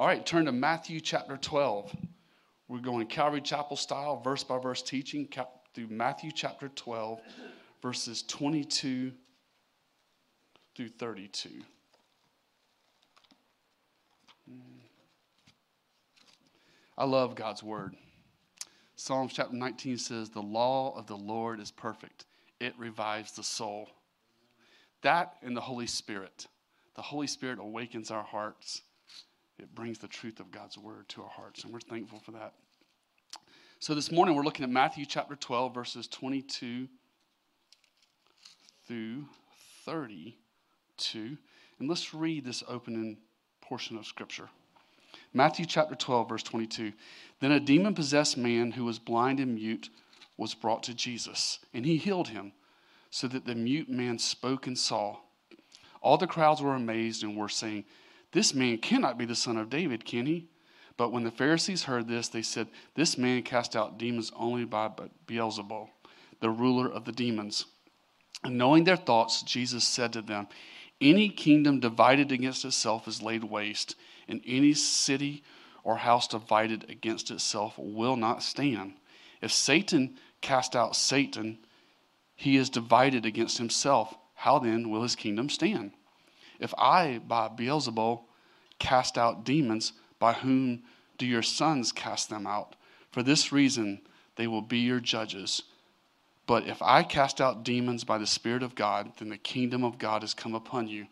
All right, turn to Matthew chapter 12. We're going Calvary Chapel style, verse by verse teaching through Matthew chapter 12, verses 22 through 32. Mm. I love God's word. Psalms chapter 19 says, The law of the Lord is perfect, it revives the soul. That and the Holy Spirit. The Holy Spirit awakens our hearts. It brings the truth of God's word to our hearts, and we're thankful for that. So this morning we're looking at Matthew chapter 12, verses 22 through 32. And let's read this opening portion of Scripture. Matthew chapter 12, verse 22. Then a demon possessed man who was blind and mute was brought to Jesus, and he healed him, so that the mute man spoke and saw. All the crowds were amazed and were saying, This man cannot be the son of David, can he? But when the Pharisees heard this, they said, This man cast out demons only by Beelzebul, the ruler of the demons. And knowing their thoughts, Jesus said to them, Any kingdom divided against itself is laid waste and any city or house divided against itself will not stand. If Satan cast out Satan, he is divided against himself. How then will his kingdom stand? If I, by Beelzebul, cast out demons, by whom do your sons cast them out? For this reason, they will be your judges. But if I cast out demons by the Spirit of God, then the kingdom of God has come upon you.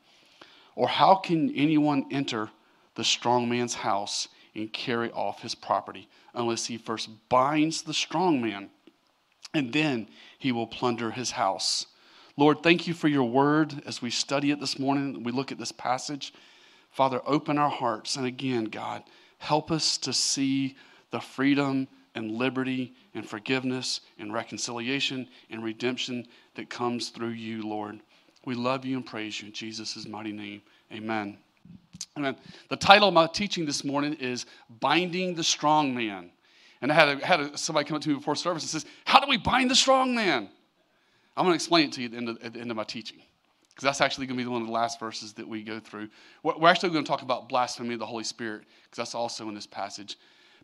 Or how can anyone enter the strong man's house and carry off his property unless he first binds the strong man, and then he will plunder his house. Lord, thank you for your word as we study it this morning. We look at this passage. Father, open our hearts. And again, God, help us to see the freedom and liberty and forgiveness and reconciliation and redemption that comes through you, Lord. We love you and praise you in Jesus' mighty name. Amen. Amen. The title of my teaching this morning is Binding the Strong Man. And I had, a, had a, somebody come up to me before service and says, How do we bind the strong man? I'm going to explain it to you at the end of, the end of my teaching. Because that's actually going to be one of the last verses that we go through. We're actually going to talk about blasphemy of the Holy Spirit, because that's also in this passage.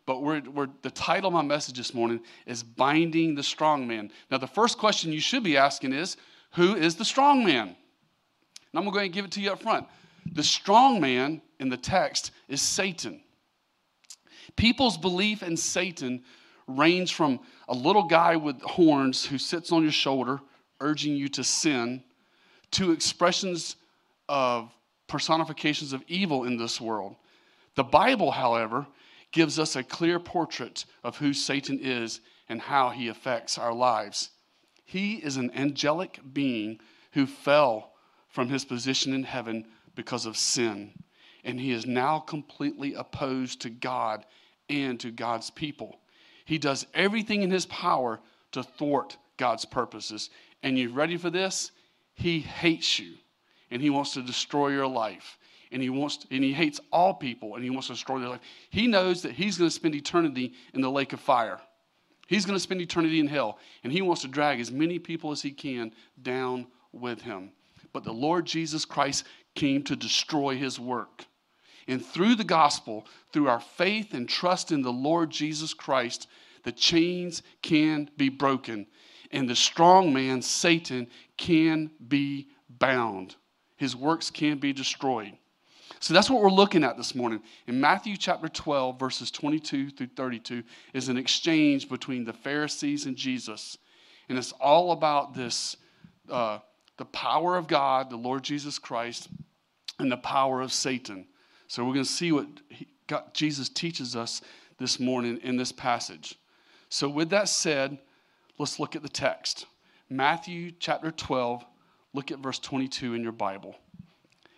But we're, we're, the title of my message this morning is Binding the Strong Man. Now, the first question you should be asking is, Who is the strong man? And I'm going to go ahead and give it to you up front. The strong man in the text is Satan. People's belief in Satan range from a little guy with horns who sits on your shoulder urging you to sin to expressions of personifications of evil in this world. The Bible, however, gives us a clear portrait of who Satan is and how he affects our lives. He is an angelic being who fell from his position in heaven because of sin. And he is now completely opposed to God and to God's people. He does everything in his power to thwart God's purposes. And you're ready for this? He hates you and he wants to destroy your life. And he wants to, and he hates all people and he wants to destroy their life. He knows that he's going to spend eternity in the lake of fire. He's going to spend eternity in hell and he wants to drag as many people as he can down with him. But the Lord Jesus Christ came to destroy his work. And through the gospel, through our faith and trust in the Lord Jesus Christ, the chains can be broken and the strong man, Satan, can be bound. His works can be destroyed. So that's what we're looking at this morning. In Matthew chapter 12, verses 22 through 32, is an exchange between the Pharisees and Jesus. And it's all about this uh, the power of God, the Lord Jesus Christ, and the power of Satan. So we're going to see what he, God, Jesus teaches us this morning in this passage. So, with that said, let's look at the text. Matthew chapter 12, look at verse 22 in your Bible.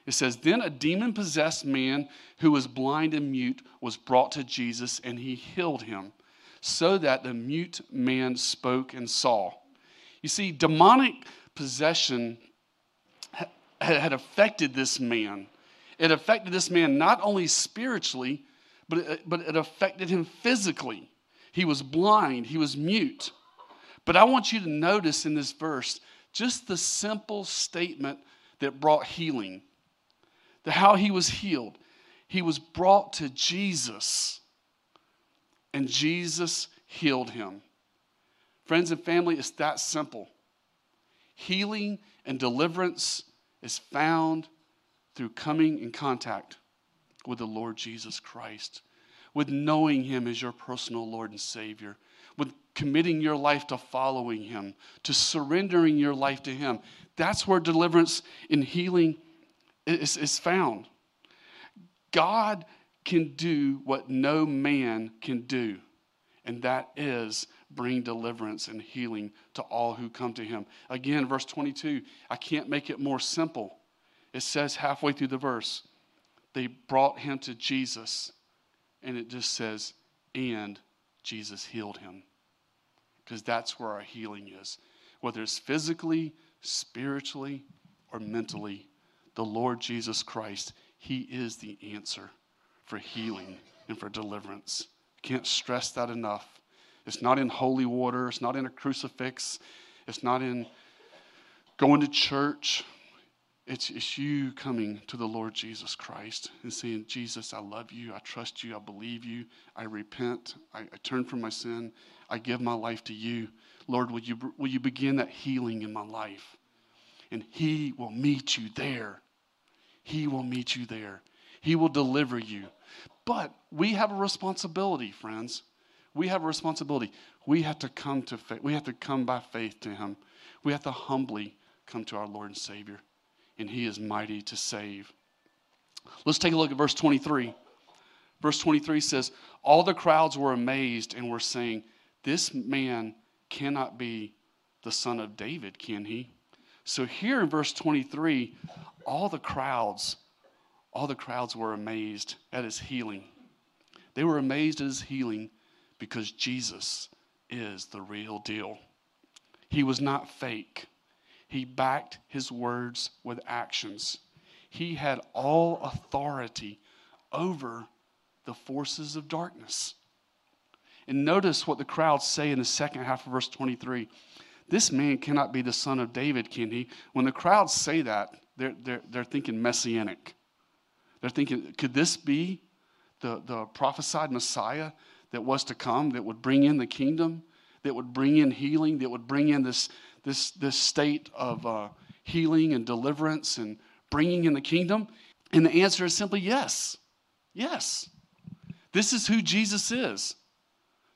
It says, Then a demon possessed man who was blind and mute was brought to Jesus, and he healed him, so that the mute man spoke and saw. You see, demonic possession had affected this man. It affected this man not only spiritually, but it, but it affected him physically. He was blind, he was mute. But I want you to notice in this verse just the simple statement that brought healing, the how he was healed. He was brought to Jesus, and Jesus healed him. Friends and family, it's that simple. Healing and deliverance is found through coming in contact with the Lord Jesus Christ, with knowing Him as your personal Lord and Savior, committing your life to following Him, to surrendering your life to Him. That's where deliverance and healing is, is found. God can do what no man can do, and that is bring deliverance and healing to all who come to him. Again, verse 22, I can't make it more simple. It says halfway through the verse, they brought him to Jesus, and it just says, and Jesus healed him. Because that's where our healing is. Whether it's physically, spiritually, or mentally, the Lord Jesus Christ, He is the answer for healing and for deliverance. Can't stress that enough. It's not in holy water, it's not in a crucifix, it's not in going to church. It's, it's you coming to the Lord Jesus Christ and saying, Jesus, I love you. I trust you. I believe you. I repent. I, I turn from my sin. I give my life to you. Lord, will you, will you begin that healing in my life? And He will meet you there. He will meet you there. He will deliver you. But we have a responsibility, friends we have a responsibility. We have to come to faith. We have to come by faith to Him. We have to humbly come to our Lord and Savior, and He is mighty to save. Let's take a look at verse 23. Verse 23 says, All the crowds were amazed and were saying, This man cannot be the son of David, can he? So here in verse 23, all the crowds, all the crowds were amazed at his healing. They were amazed at his healing because Jesus is the real deal. He was not fake, he backed his words with actions. He had all authority over the forces of darkness. And notice what the crowds say in the second half of verse 23. This man cannot be the son of David, can he? When the crowds say that, they're, they're, they're thinking messianic. They're thinking, could this be the, the prophesied Messiah that was to come, that would bring in the kingdom, that would bring in healing, that would bring in this, this, this state of uh, healing and deliverance and bringing in the kingdom? And the answer is simply yes. Yes. This is who Jesus is.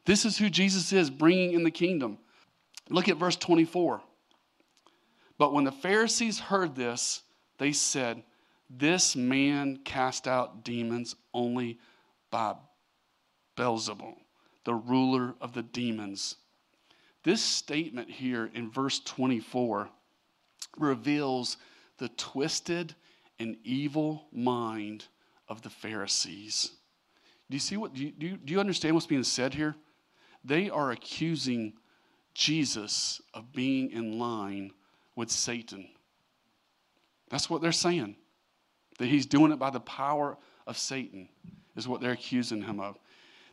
This is who Jesus is, bringing in the kingdom. Look at verse 24. But when the Pharisees heard this, they said, This man cast out demons only by Beelzebul, the ruler of the demons. This statement here in verse 24 reveals the twisted and evil mind of the Pharisees. Do you see what, do you, do you understand what's being said here? They are accusing Jesus of being in line with Satan. That's what they're saying. That he's doing it by the power of Satan, is what they're accusing him of.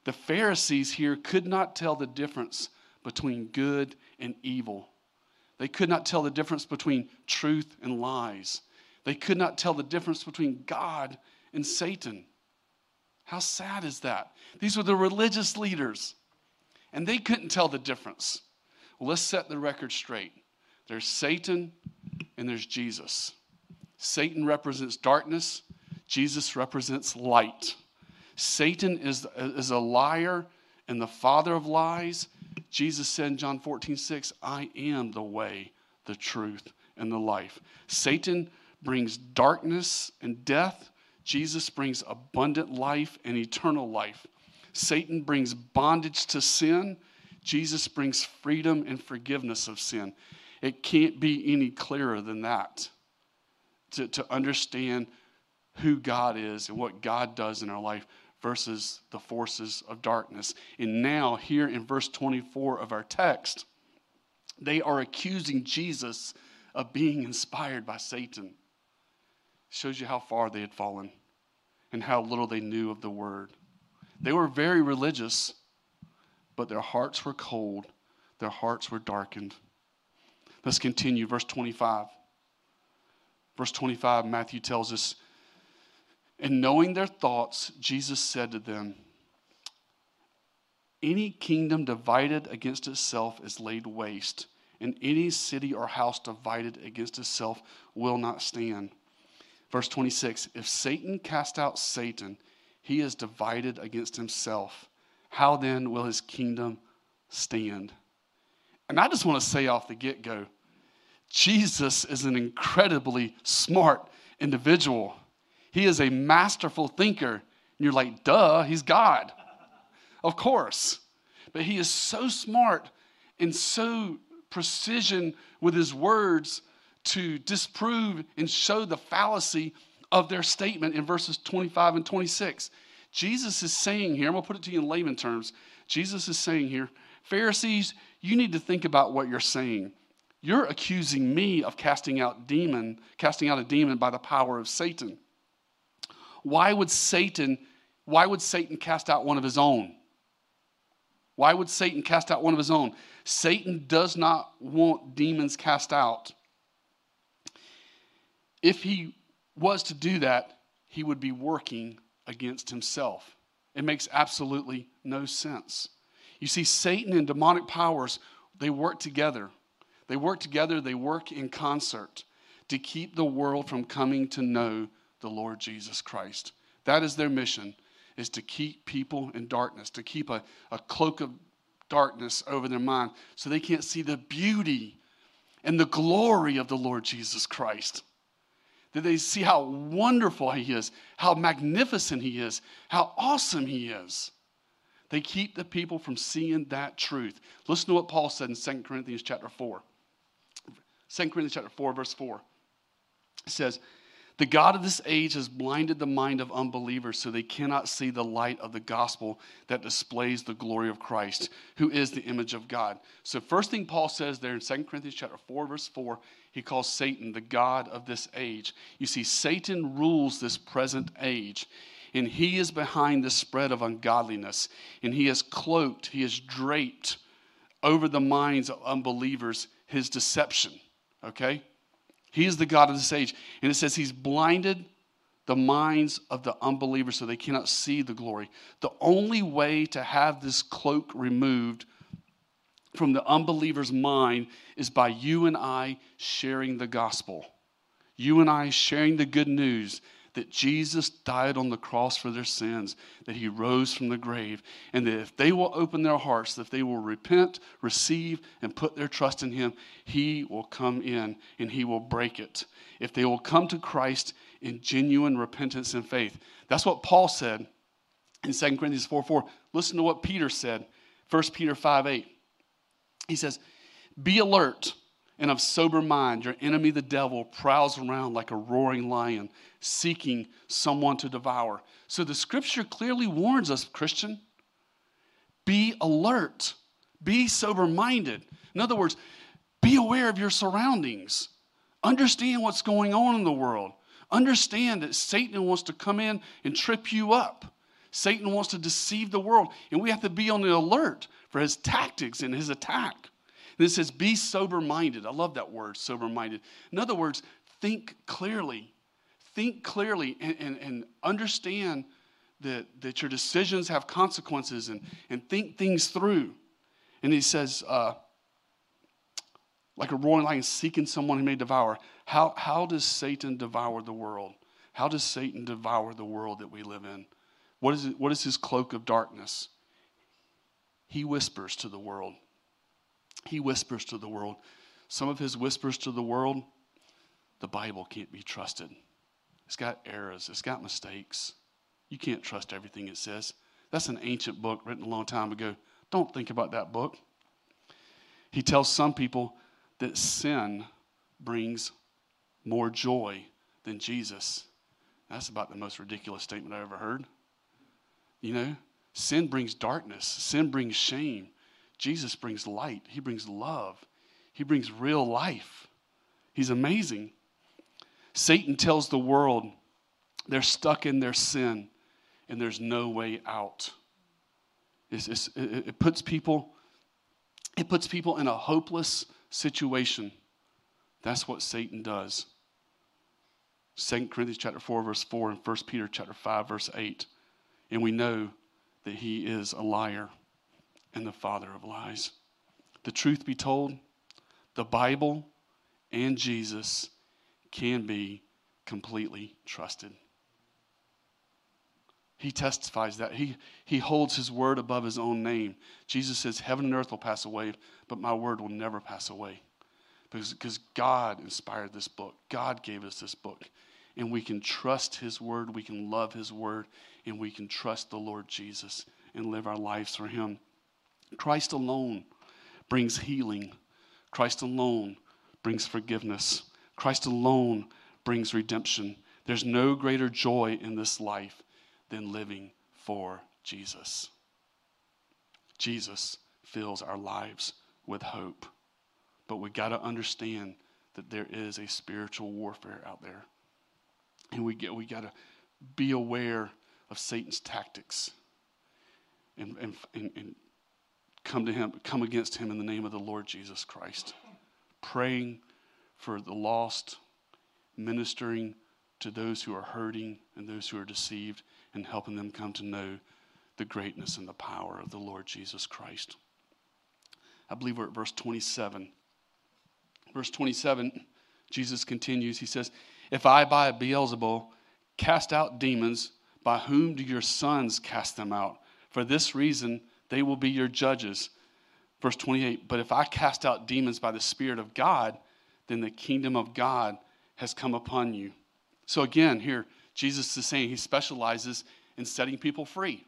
The Pharisees here could not tell the difference between good and evil. They could not tell the difference between truth and lies. They could not tell the difference between God and Satan. How sad is that? These were the religious leaders, and they couldn't tell the difference. Well, let's set the record straight there's Satan and there's Jesus. Satan represents darkness, Jesus represents light. Satan is, is a liar and the father of lies. Jesus said in John 14, 6, I am the way, the truth, and the life. Satan brings darkness and death. Jesus brings abundant life and eternal life. Satan brings bondage to sin. Jesus brings freedom and forgiveness of sin. It can't be any clearer than that to, to understand who God is and what God does in our life versus the forces of darkness. And now, here in verse 24 of our text, they are accusing Jesus of being inspired by Satan. Shows you how far they had fallen and how little they knew of the word. They were very religious, but their hearts were cold, their hearts were darkened. Let's continue, verse 25. Verse 25, Matthew tells us And knowing their thoughts, Jesus said to them, Any kingdom divided against itself is laid waste, and any city or house divided against itself will not stand. Verse 26 If Satan cast out Satan, he is divided against himself. How then will his kingdom stand? And I just want to say off the get go Jesus is an incredibly smart individual. He is a masterful thinker. And you're like, duh, he's God. Of course. But he is so smart and so precision with his words to disprove and show the fallacy of their statement in verses 25 and 26. Jesus is saying here, I'm going to put it to you in layman terms. Jesus is saying here, Pharisees, you need to think about what you're saying. You're accusing me of casting out demon, casting out a demon by the power of Satan. Why would Satan, why would Satan cast out one of his own? Why would Satan cast out one of his own? Satan does not want demons cast out. If he was to do that, he would be working against himself. It makes absolutely no sense. You see, Satan and demonic powers, they work together. They work together, they work in concert to keep the world from coming to know the Lord Jesus Christ. That is their mission, is to keep people in darkness, to keep a, a cloak of darkness over their mind so they can't see the beauty and the glory of the Lord Jesus Christ. That they see how wonderful he is, how magnificent he is, how awesome he is. They keep the people from seeing that truth. Listen to what Paul said in 2 Corinthians chapter 4. 2 Corinthians chapter 4, verse 4. It says, The God of this age has blinded the mind of unbelievers so they cannot see the light of the gospel that displays the glory of Christ, who is the image of God. So, first thing Paul says there in 2 Corinthians chapter 4, verse 4, he calls Satan the God of this age. You see, Satan rules this present age and he is behind the spread of ungodliness, and he has cloaked, he has draped over the minds of unbelievers his deception. Okay? He is the God of this age. And it says he's blinded the minds of the unbelievers so they cannot see the glory. The only way to have this cloak removed from the unbeliever's mind is by you and I sharing the gospel. You and I sharing the good news that Jesus died on the cross for their sins, that he rose from the grave, and that if they will open their hearts, that if they will repent, receive, and put their trust in him, he will come in and he will break it. If they will come to Christ in genuine repentance and faith. That's what Paul said in 2 Corinthians 4 4. Listen to what Peter said, 1 Peter 5 8. He says, Be alert and of sober mind. Your enemy, the devil, prowls around like a roaring lion, seeking someone to devour. So the scripture clearly warns us, Christian, be alert, be sober minded. In other words, be aware of your surroundings, understand what's going on in the world. Understand that Satan wants to come in and trip you up. Satan wants to deceive the world, and we have to be on the alert for his tactics and his attack. It says, be sober minded. I love that word, sober minded. In other words, think clearly. Think clearly and, and, and understand that, that your decisions have consequences and, and think things through. And he says, uh, like a roaring lion seeking someone he may devour. How, how does Satan devour the world? How does Satan devour the world that we live in? What is, it, what is his cloak of darkness? He whispers to the world. He whispers to the world. Some of his whispers to the world, the Bible can't be trusted. It's got errors, it's got mistakes. You can't trust everything it says. That's an ancient book written a long time ago. Don't think about that book. He tells some people that sin brings more joy than Jesus. That's about the most ridiculous statement I ever heard. You know, sin brings darkness, sin brings shame, Jesus brings light, He brings love, He brings real life. He's amazing. Satan tells the world they're stuck in their sin and there's no way out. It's, it's, it, puts people it puts people in a hopeless situation. That's what Satan does. 2 Corinthians chapter 4, verse 4, and 1 Peter chapter 5, verse 8. And we know that he is a liar and the father of lies. The truth be told, the Bible and Jesus can be completely trusted. He testifies that. He, he holds his word above his own name. Jesus says, Heaven and earth will pass away, but my word will never pass away. Because, because God inspired this book, God gave us this book. And we can trust his word, we can love his word, and we can trust the Lord Jesus and live our lives for him. Christ alone brings healing, Christ alone brings forgiveness, Christ alone brings redemption. There's no greater joy in this life than living for Jesus. Jesus fills our lives with hope. But we got to understand that there is a spiritual warfare out there. And we we got to be aware of Satan's tactics and, and, and, and come to him, come against him in the name of the Lord Jesus Christ. Praying for the lost, ministering to those who are hurting and those who are deceived, and helping them come to know the greatness and the power of the Lord Jesus Christ. I believe we're at verse 27. Verse 27, Jesus continues. He says, If I by Beelzebul cast out demons, by whom do your sons cast them out? For this reason, they will be your judges. Verse 28, But if I cast out demons by the Spirit of God, then the kingdom of God has come upon you. So again, here, Jesus is saying he specializes in setting people free.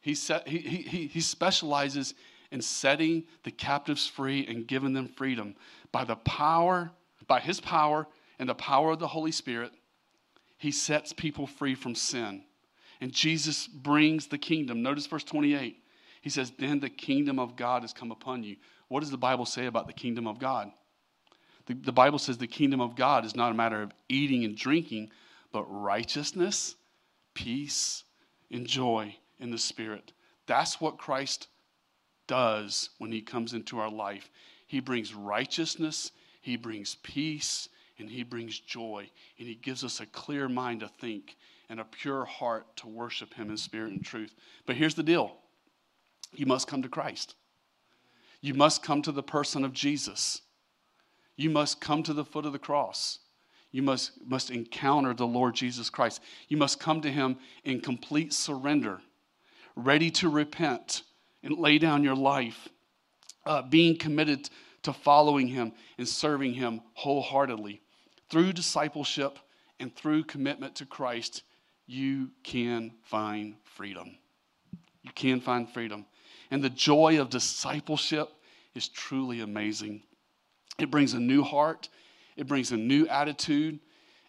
He, set, he, he, he specializes in setting the captives free and giving them freedom by the power, by his power and the power of the Holy Spirit. He sets people free from sin. And Jesus brings the kingdom. Notice verse 28. He says, Then the kingdom of God has come upon you. What does the Bible say about the kingdom of God? The, the Bible says the kingdom of God is not a matter of eating and drinking, but righteousness, peace, and joy in the Spirit. That's what Christ does when he comes into our life. He brings righteousness, he brings peace, and he brings joy. And he gives us a clear mind to think and a pure heart to worship him in spirit and truth. But here's the deal you must come to Christ. You must come to the person of Jesus. You must come to the foot of the cross. You must, must encounter the Lord Jesus Christ. You must come to him in complete surrender, ready to repent and lay down your life, uh, being committed to following him and serving him wholeheartedly. Through discipleship and through commitment to Christ, you can find freedom. You can find freedom. And the joy of discipleship is truly amazing. It brings a new heart, it brings a new attitude,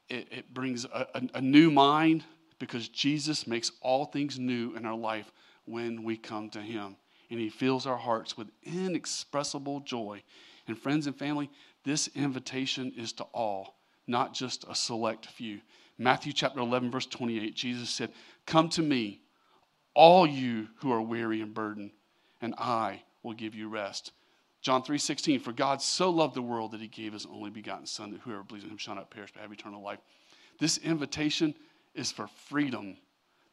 it, it brings a, a, a new mind because Jesus makes all things new in our life when we come to Him. And He fills our hearts with inexpressible joy. And, friends and family, this invitation is to all, not just a select few. Matthew chapter 11, verse 28, Jesus said, Come to me, all you who are weary and burdened, and I will give you rest. John 3:16 For God so loved the world that he gave his only begotten son that whoever believes in him shall not perish but have eternal life. This invitation is for freedom.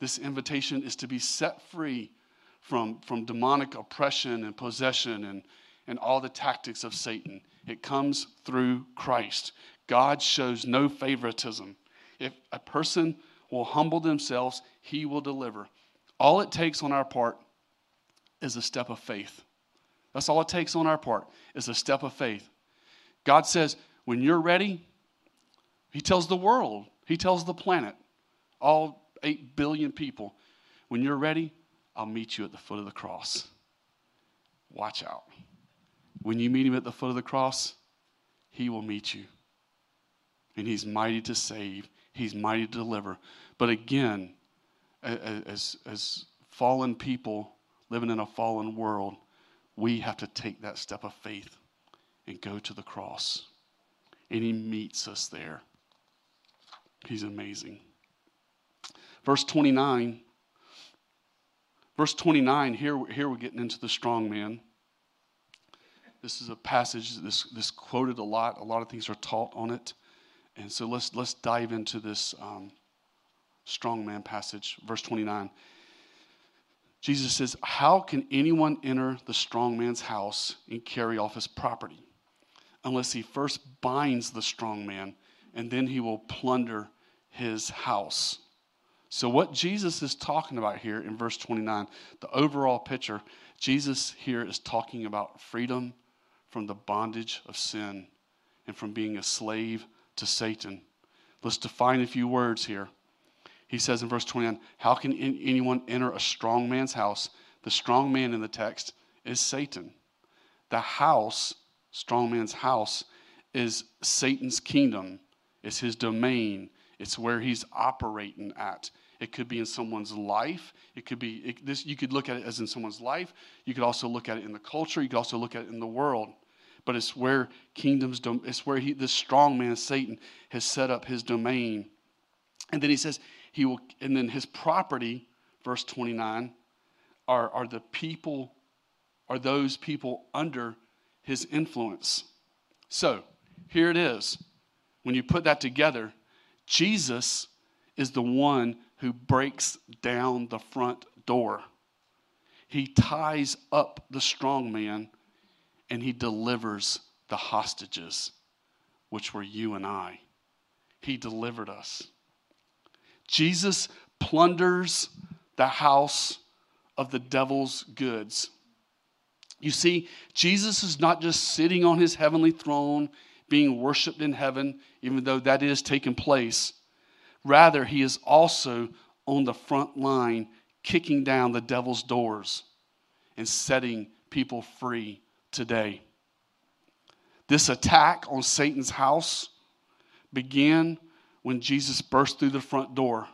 This invitation is to be set free from, from demonic oppression and possession and, and all the tactics of Satan. It comes through Christ. God shows no favoritism. If a person will humble themselves, he will deliver. All it takes on our part is a step of faith. That's all it takes on our part is a step of faith. God says, when you're ready, He tells the world, He tells the planet, all 8 billion people, when you're ready, I'll meet you at the foot of the cross. Watch out. When you meet Him at the foot of the cross, He will meet you. And He's mighty to save, He's mighty to deliver. But again, as, as fallen people living in a fallen world, we have to take that step of faith and go to the cross. And he meets us there. He's amazing. Verse 29. Verse 29, here, here we're getting into the strong man. This is a passage this, this quoted a lot. A lot of things are taught on it. And so let's, let's dive into this um, strong man passage, verse 29. Jesus says, How can anyone enter the strong man's house and carry off his property unless he first binds the strong man and then he will plunder his house? So, what Jesus is talking about here in verse 29, the overall picture, Jesus here is talking about freedom from the bondage of sin and from being a slave to Satan. Let's define a few words here. He says in verse 29 How can anyone enter a strong man's house? The strong man in the text is Satan. The house, strong man's house, is Satan's kingdom, it's his domain, it's where he's operating at. It could be in someone's life. It could be it, this. You could look at it as in someone's life. You could also look at it in the culture. You could also look at it in the world but it's where kingdoms, it's where he, this strong man, Satan, has set up his domain. And then he says, he will, and then his property, verse 29, are, are the people, are those people under his influence. So here it is. When you put that together, Jesus is the one who breaks down the front door. He ties up the strong man and he delivers the hostages, which were you and I. He delivered us. Jesus plunders the house of the devil's goods. You see, Jesus is not just sitting on his heavenly throne being worshiped in heaven, even though that is taking place. Rather, he is also on the front line, kicking down the devil's doors and setting people free today. This attack on Satan's house began when Jesus burst through the front door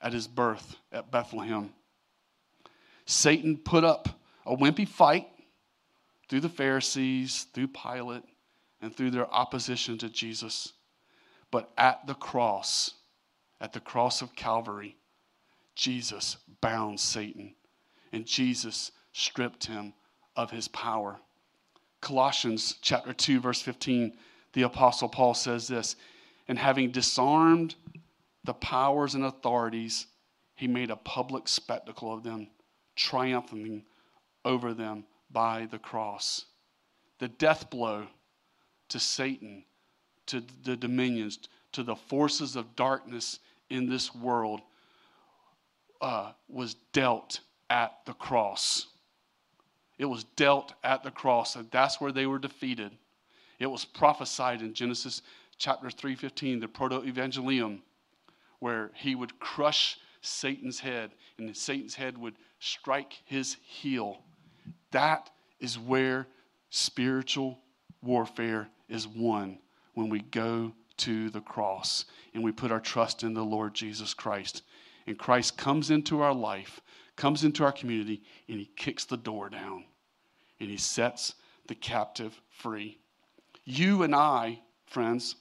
at his birth at Bethlehem. Satan put up a wimpy fight through the Pharisees, through Pilate, and through their opposition to Jesus. But at the cross, at the cross of Calvary, Jesus bound Satan and Jesus stripped him of his power. Colossians chapter 2 verse 15, the apostle Paul says this, and having disarmed the powers and authorities, he made a public spectacle of them, triumphing over them by the cross. The death blow to Satan, to the dominions, to the forces of darkness in this world uh, was dealt at the cross. It was dealt at the cross, and that's where they were defeated. It was prophesied in Genesis chapter 3:15, the proto-evangelium, where he would crush Satan's head, and Satan's head would strike his heel. That is where spiritual warfare is won when we go to the cross and we put our trust in the Lord Jesus Christ. And Christ comes into our life comes into our community and he kicks the door down and he sets the captive free. You and I, friends,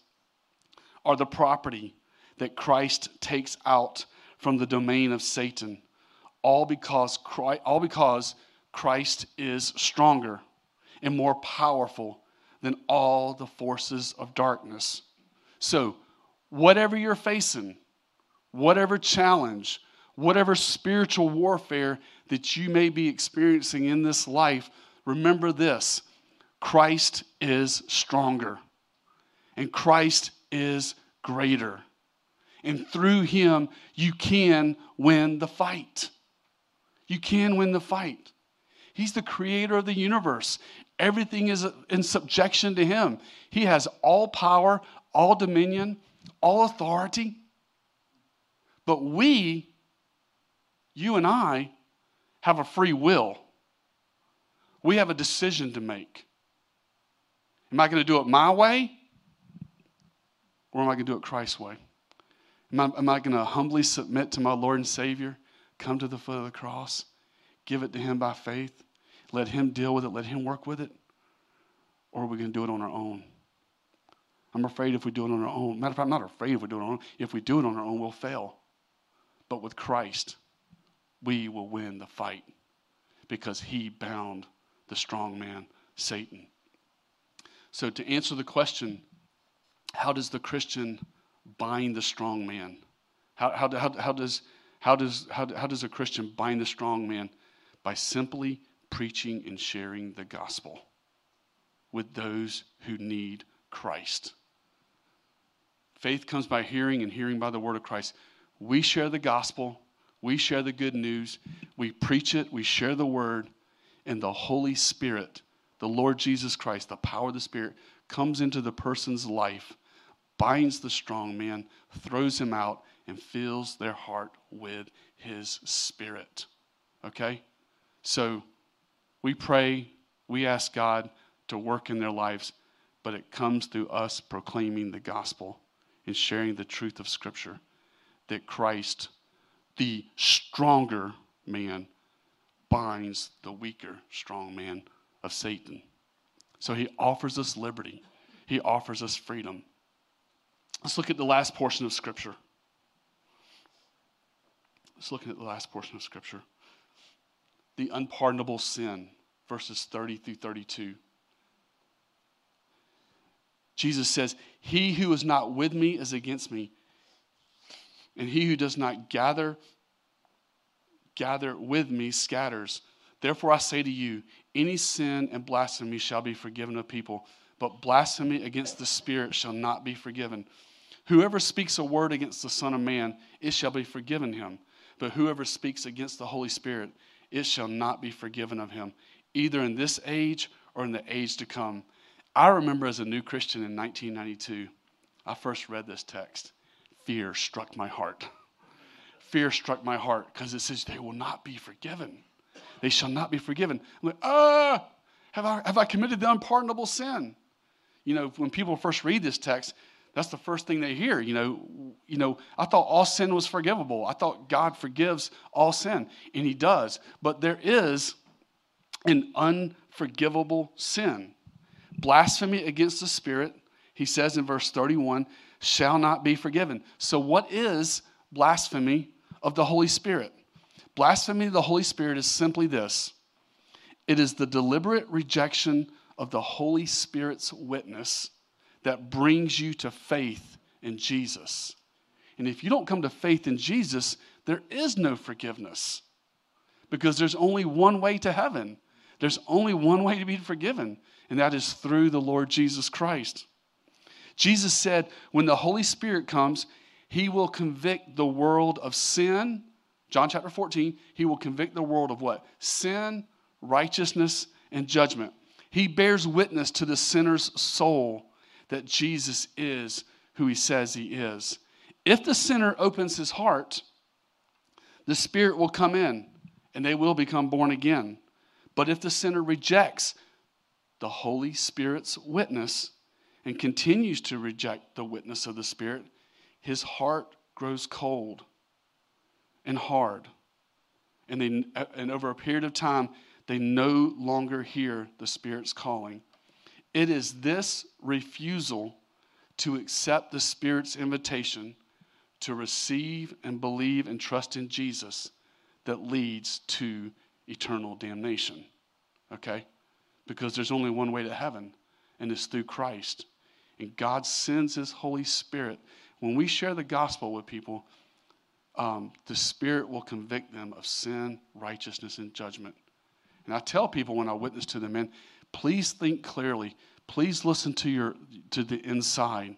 are the property that Christ takes out from the domain of Satan, all because Christ, all because Christ is stronger and more powerful than all the forces of darkness. So, whatever you're facing, whatever challenge, whatever spiritual warfare that you may be experiencing in this life, remember this Christ is stronger, and Christ is greater. And through him, you can win the fight. You can win the fight. He's the creator of the universe. Everything is in subjection to him. He has all power, all dominion, all authority. But we you and I have a free will. We have a decision to make. Am I going to do it my way? Or am I going to do it Christ's way? Am I, am I going to humbly submit to my Lord and Savior, come to the foot of the cross, give it to Him by faith, let Him deal with it, let Him work with it? Or are we going to do it on our own? I'm afraid if we do it on our own, matter of fact, I'm not afraid if we do it on our own. If we do it on our own, we'll fail. But with Christ, we will win the fight because he bound the strong man, Satan. So, to answer the question, how does the Christian bind the strong man? How, how, how, how, does, how, does, how, how does a Christian bind the strong man? By simply preaching and sharing the gospel with those who need Christ. Faith comes by hearing, and hearing by the word of Christ. We share the gospel, we share the good news, we preach it, we share the word, and the Holy Spirit, the Lord Jesus Christ, the power of the Spirit, comes into the person's life, binds the strong man, throws him out, and fills their heart with his spirit. Okay? So we pray, we ask God to work in their lives, but it comes through us proclaiming the gospel and sharing the truth of Scripture that Christ, the stronger man, binds the weaker, strong man of Satan. So he offers us liberty, he offers us freedom. Let's look at the last portion of Scripture. Let's look at the last portion of Scripture the unpardonable sin, verses 30 through 32. Jesus says, He who is not with me is against me, and he who does not gather gather with me scatters. Therefore I say to you, any sin and blasphemy shall be forgiven of people, but blasphemy against the Spirit shall not be forgiven. Whoever speaks a word against the Son of Man, it shall be forgiven him. But whoever speaks against the Holy Spirit, it shall not be forgiven of him, either in this age or in the age to come. I remember as a new Christian in 1992, I first read this text. Fear struck my heart. Fear struck my heart because it says, They will not be forgiven. They shall not be forgiven. I'm like, ah, have I, have I committed the unpardonable sin? You know, when people first read this text, that's the first thing they hear. You know, you know, I thought all sin was forgivable. I thought God forgives all sin, and He does. But there is an unforgivable sin. Blasphemy against the Spirit, he says in verse 31, shall not be forgiven. So, what is blasphemy of the Holy Spirit? Blasphemy of the Holy Spirit is simply this it is the deliberate rejection of the Holy Spirit's witness that brings you to faith in Jesus. And if you don't come to faith in Jesus, there is no forgiveness because there's only one way to heaven. There's only one way to be forgiven, and that is through the Lord Jesus Christ. Jesus said, when the Holy Spirit comes, he will convict the world of sin. John chapter 14, he will convict the world of what? Sin, righteousness, and judgment. He bears witness to the sinner's soul that Jesus is who he says he is. If the sinner opens his heart, the Spirit will come in and they will become born again. But if the sinner rejects the Holy Spirit's witness and continues to reject the witness of the Spirit, his heart grows cold and hard. And, they, uh, and over a period of time, they no longer hear the Spirit's calling. It is this refusal to accept the Spirit's invitation to receive and believe and trust in Jesus that leads to eternal damnation. Okay? Because there's only one way to heaven, and it's through Christ. And God sends His Holy Spirit. When we share the gospel with people, um, the Spirit will convict them of sin, righteousness, and judgment. And I tell people when I witness to them, man, please think clearly. Please listen to your to the inside,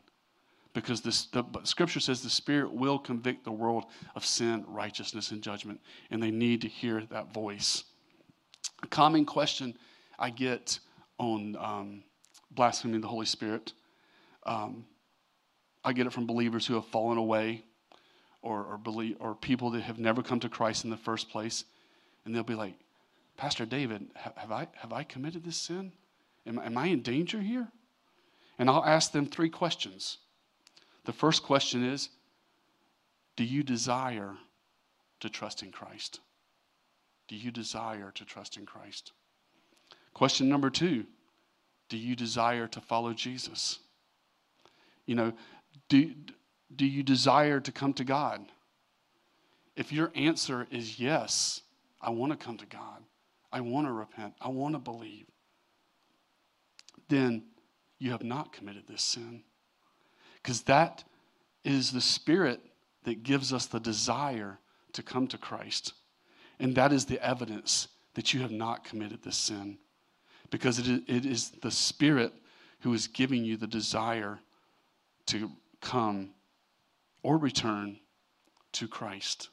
because this, the Scripture says the Spirit will convict the world of sin, righteousness, and judgment, and they need to hear that voice. A common question I get on um, blaspheming the Holy Spirit. Um, I get it from believers who have fallen away, or or, believe, or people that have never come to Christ in the first place, and they'll be like, Pastor David, have I, have I committed this sin? Am, am I in danger here? And I'll ask them three questions. The first question is Do you desire to trust in Christ? Do you desire to trust in Christ? Question number two Do you desire to follow Jesus? You know, do, do you desire to come to God? If your answer is yes, I want to come to God, I want to repent. I want to believe. Then you have not committed this sin. Because that is the Spirit that gives us the desire to come to Christ. And that is the evidence that you have not committed this sin. Because it is, the Spirit who is giving you the desire to come or return to Christ.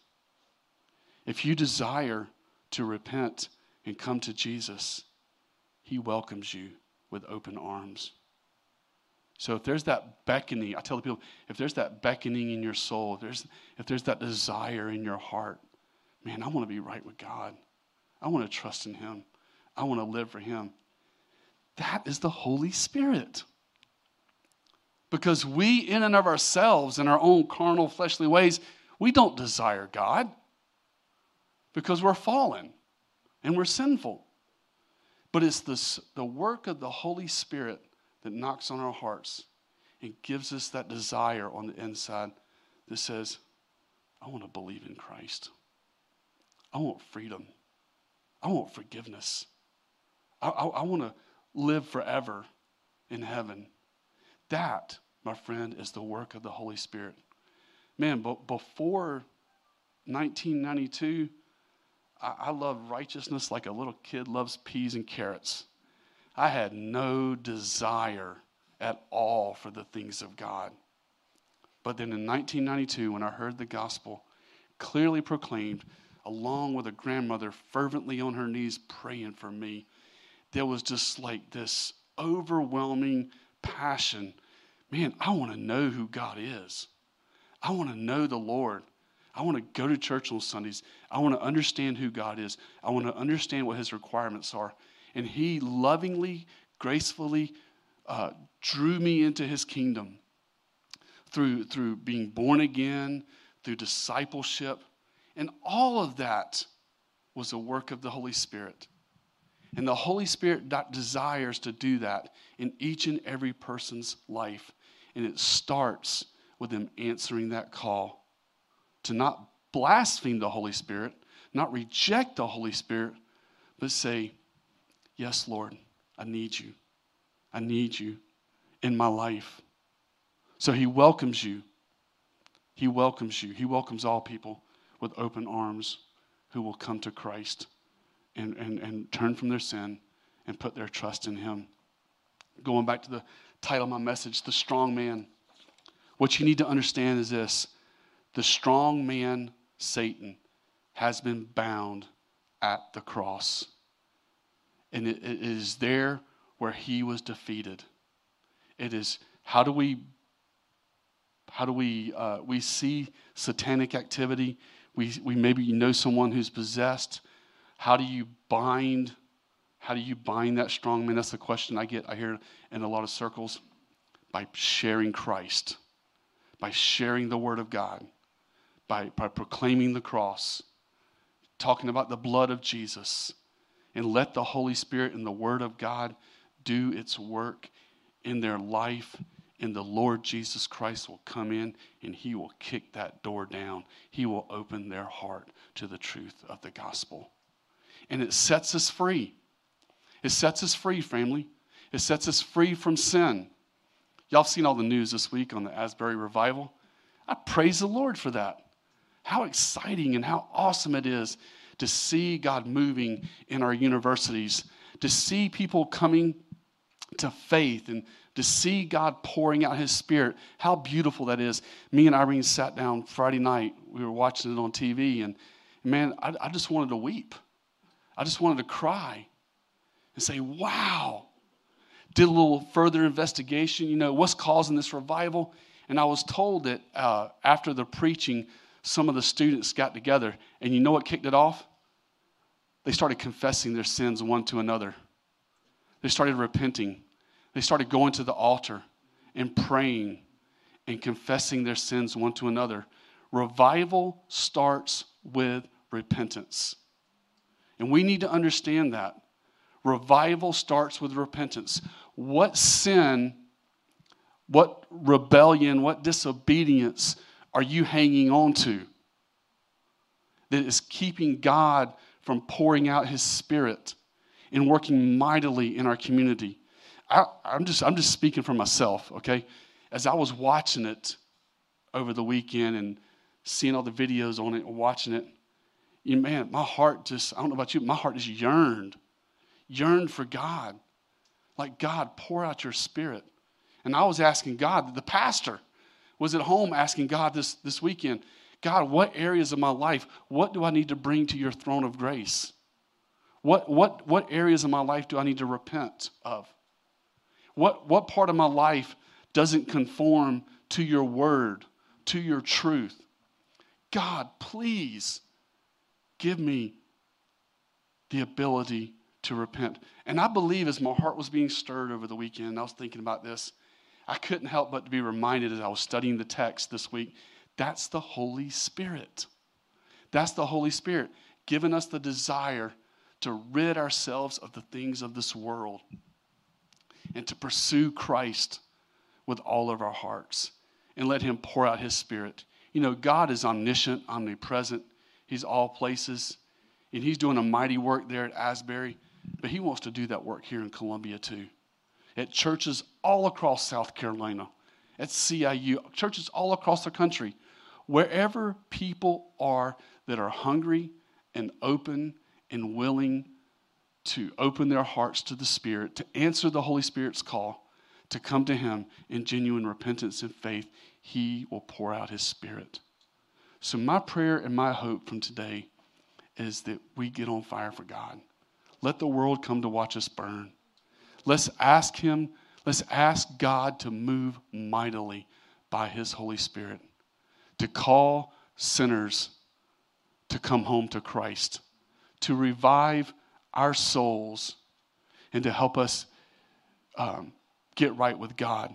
If you desire to repent and come to Jesus, He welcomes you with open arms. So if there's that beckoning, I tell the people, if there's that beckoning in your soul, if there's, if there's that desire in your heart, man, I want to be right with God. I want to trust in Him. I want to live for Him. That is the Holy Spirit. Because we, in and of ourselves, in our own carnal, fleshly ways, we don't desire God because we're fallen and we're sinful. But it's this, the work of the Holy Spirit that knocks on our hearts and gives us that desire on the inside that says, I want to believe in Christ. I want freedom. I want forgiveness. I, I, I want to live forever in heaven. That, my friend, is the work of the Holy Spirit. Man, but before 1992, I, I loved righteousness like a little kid loves peas and carrots. I had no desire at all for the things of God. But then in 1992, when I heard the gospel clearly proclaimed, along with a grandmother fervently on her knees praying for me, there was just like this overwhelming passion. Man, I want to know who God is. I want to know the Lord. I want to go to church on Sundays. I want to understand who God is. I want to understand what his requirements are. And he lovingly, gracefully uh, drew me into his kingdom through, through being born again, through discipleship. And all of that was a work of the Holy Spirit. And the Holy Spirit desires to do that in each and every person's life. And it starts with them answering that call to not blaspheme the Holy Spirit, not reject the Holy Spirit, but say, Yes, Lord, I need you. I need you in my life. So he welcomes you. He welcomes you. He welcomes all people with open arms who will come to Christ and, and, and turn from their sin and put their trust in him. Going back to the title of my message, The Strong Man. What you need to understand is this the strong man, Satan, has been bound at the cross. And it, is there where he was defeated. It is how do we how do we uh, we see satanic activity? We we maybe know someone who's possessed. How do you bind? How do you bind that strong man? That's the question I get. I hear in a lot of circles by sharing Christ, by sharing the Word of God, by, by proclaiming the cross, talking about the blood of Jesus, and let the Holy Spirit and the Word of God do its work in their life. And the Lord Jesus Christ will come in and he will kick that door down. He will open their heart to the truth of the gospel. And it sets us free. It sets us free, family. It sets us free from sin. Y'all have seen all the news this week on the Asbury revival. I praise the Lord for that. How exciting and how awesome it is to see God moving in our universities, to see people coming to faith and to see God pouring out His Spirit. How beautiful that is. Me and Irene sat down Friday night. We were watching it on TV, and man, I, I just wanted to weep. I just wanted to cry and say, wow. Did a little further investigation, you know, what's causing this revival? And I was told that uh, after the preaching, some of the students got together, and you know what kicked it off? They started confessing their sins one to another. They started repenting. They started going to the altar and praying and confessing their sins one to another. Revival starts with repentance. And we need to understand that. Revival starts with repentance. What sin, what rebellion, what disobedience are you hanging on to that is keeping God from pouring out his spirit and working mightily in our community? I, am just, I'm just speaking for myself, okay? As I was watching it over the weekend and seeing all the videos on it and watching it, you man, my heart just, I don't know about you, my heart just yearned, yearned for God. Like, God, pour out your spirit. And I was asking God, the pastor was at home asking God this, this weekend, God, what areas of my life, what do I need to bring to your throne of grace? What, what, what areas of my life do I need to repent of? What, what part of my life doesn't conform to your word, to your truth? God, please give me the ability to repent. And I believe as my heart was being stirred over the weekend, I was thinking about this, I couldn't help but to be reminded as I was studying the text this week that's the Holy Spirit. That's the Holy Spirit giving us the desire to rid ourselves of the things of this world and to pursue Christ with all of our hearts and let Him pour out His Spirit. You know, God is omniscient, omnipresent, He's all places, and He's doing a mighty work there at Asbury, but He wants to do that work here in Columbia too. At churches all across South Carolina, at CIU, churches all across the country, wherever people are that are hungry and open and willing to open their hearts to the Spirit, to answer the Holy Spirit's call, to come to Him in genuine repentance and faith, He will pour out His Spirit. So, my prayer and my hope from today is that we get on fire for God. Let the world come to watch us burn. Let's ask Him, let's ask God to move mightily by His Holy Spirit, to call sinners to come home to Christ, to revive our souls, and to help us um, get right with God.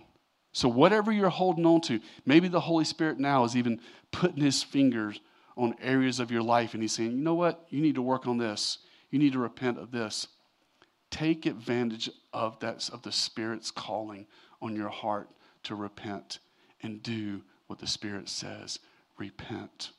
So, whatever you're holding on to, maybe the Holy Spirit now is even putting his fingers on areas of your life and he's saying, you know what? You need to work on this. You need to repent of this. Take advantage of that of the Spirit's calling on your heart to repent and do what the Spirit says. Repent.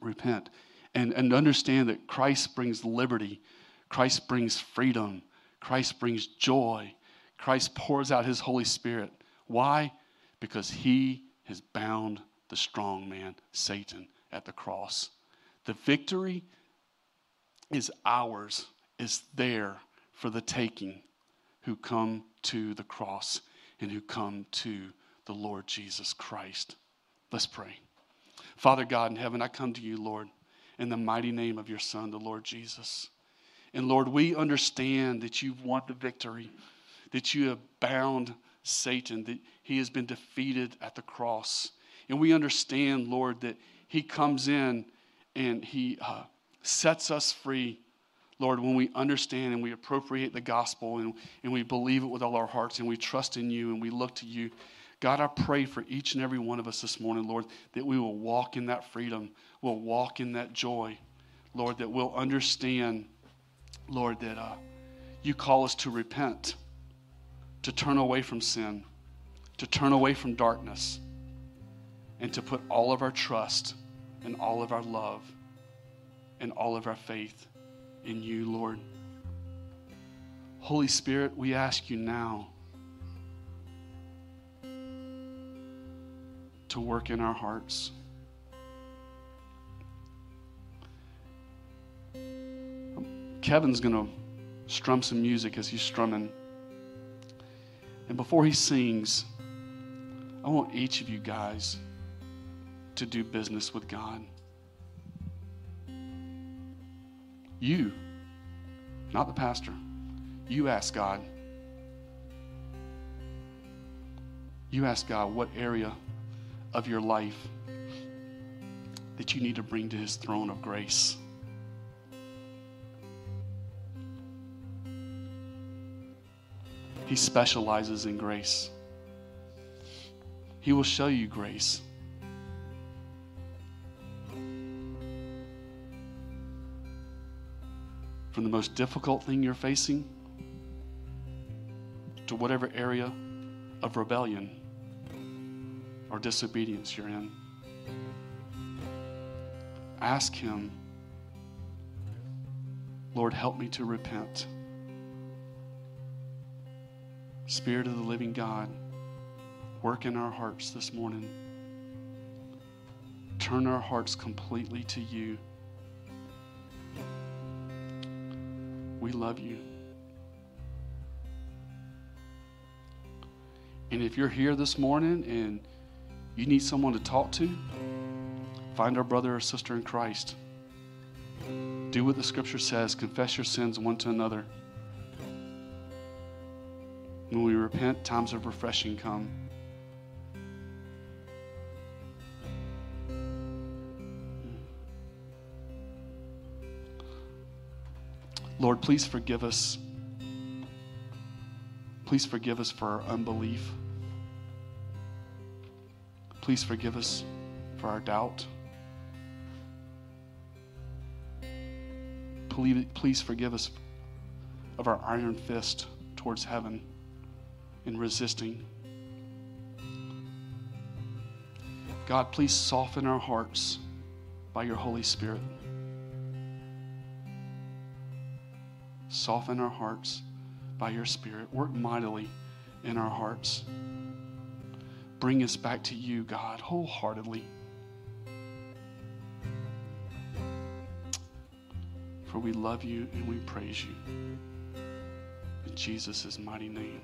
Repent. And, and understand that Christ brings liberty, Christ brings freedom, Christ brings joy, Christ pours out his Holy Spirit. Why? Because he has bound the strong man, Satan, at the cross. The victory is ours, is there for the taking who come to the cross and who come to the Lord Jesus Christ. Let's pray. Father God in heaven, I come to you, Lord, in the mighty name of your Son, the Lord Jesus. And Lord, we understand that you've won the victory, that you have bound Satan, that he has been defeated at the cross. And we understand, Lord, that he comes in and he uh, sets us free. Lord, when we understand and we appropriate the gospel and, and we believe it with all our hearts and we trust in you and we look to you, God, I pray for each and every one of us this morning, Lord, that we will walk in that freedom, we'll walk in that joy, Lord, that we'll understand, Lord, that uh, you call us to repent to turn away from sin, to turn away from darkness, and to put all of our trust and all of our love and all of our faith in you, Lord. Holy Spirit, we ask you now to work in our hearts. Kevin's going to strum some music as he's strumming. And before he sings, I want each of you guys to do business with God. You, not the pastor, you ask God. You ask God what area of your life that you need to bring to his throne of grace. He specializes in grace. He will show you grace. From the most difficult thing you're facing to whatever area of rebellion or disobedience you're in. Ask Him, Lord, help me to repent. Spirit of the living God, work in our hearts this morning. turn our hearts completely to you. We love you. And if you're here this morning and you need someone to talk to, find our brother or sister in Christ. Do what the scripture says confess your sins one to another. When we repent, times of refreshing come. Lord, please forgive us. Please forgive us for our unbelief. Please forgive us for our doubt. Please, forgive us of our iron fist towards heaven in resisting. God, please soften our hearts by your Holy Spirit. Soften our hearts by your Spirit. Work mightily in our hearts. Bring us back to you, God, wholeheartedly. For we love you and we praise you. In Jesus' mighty name.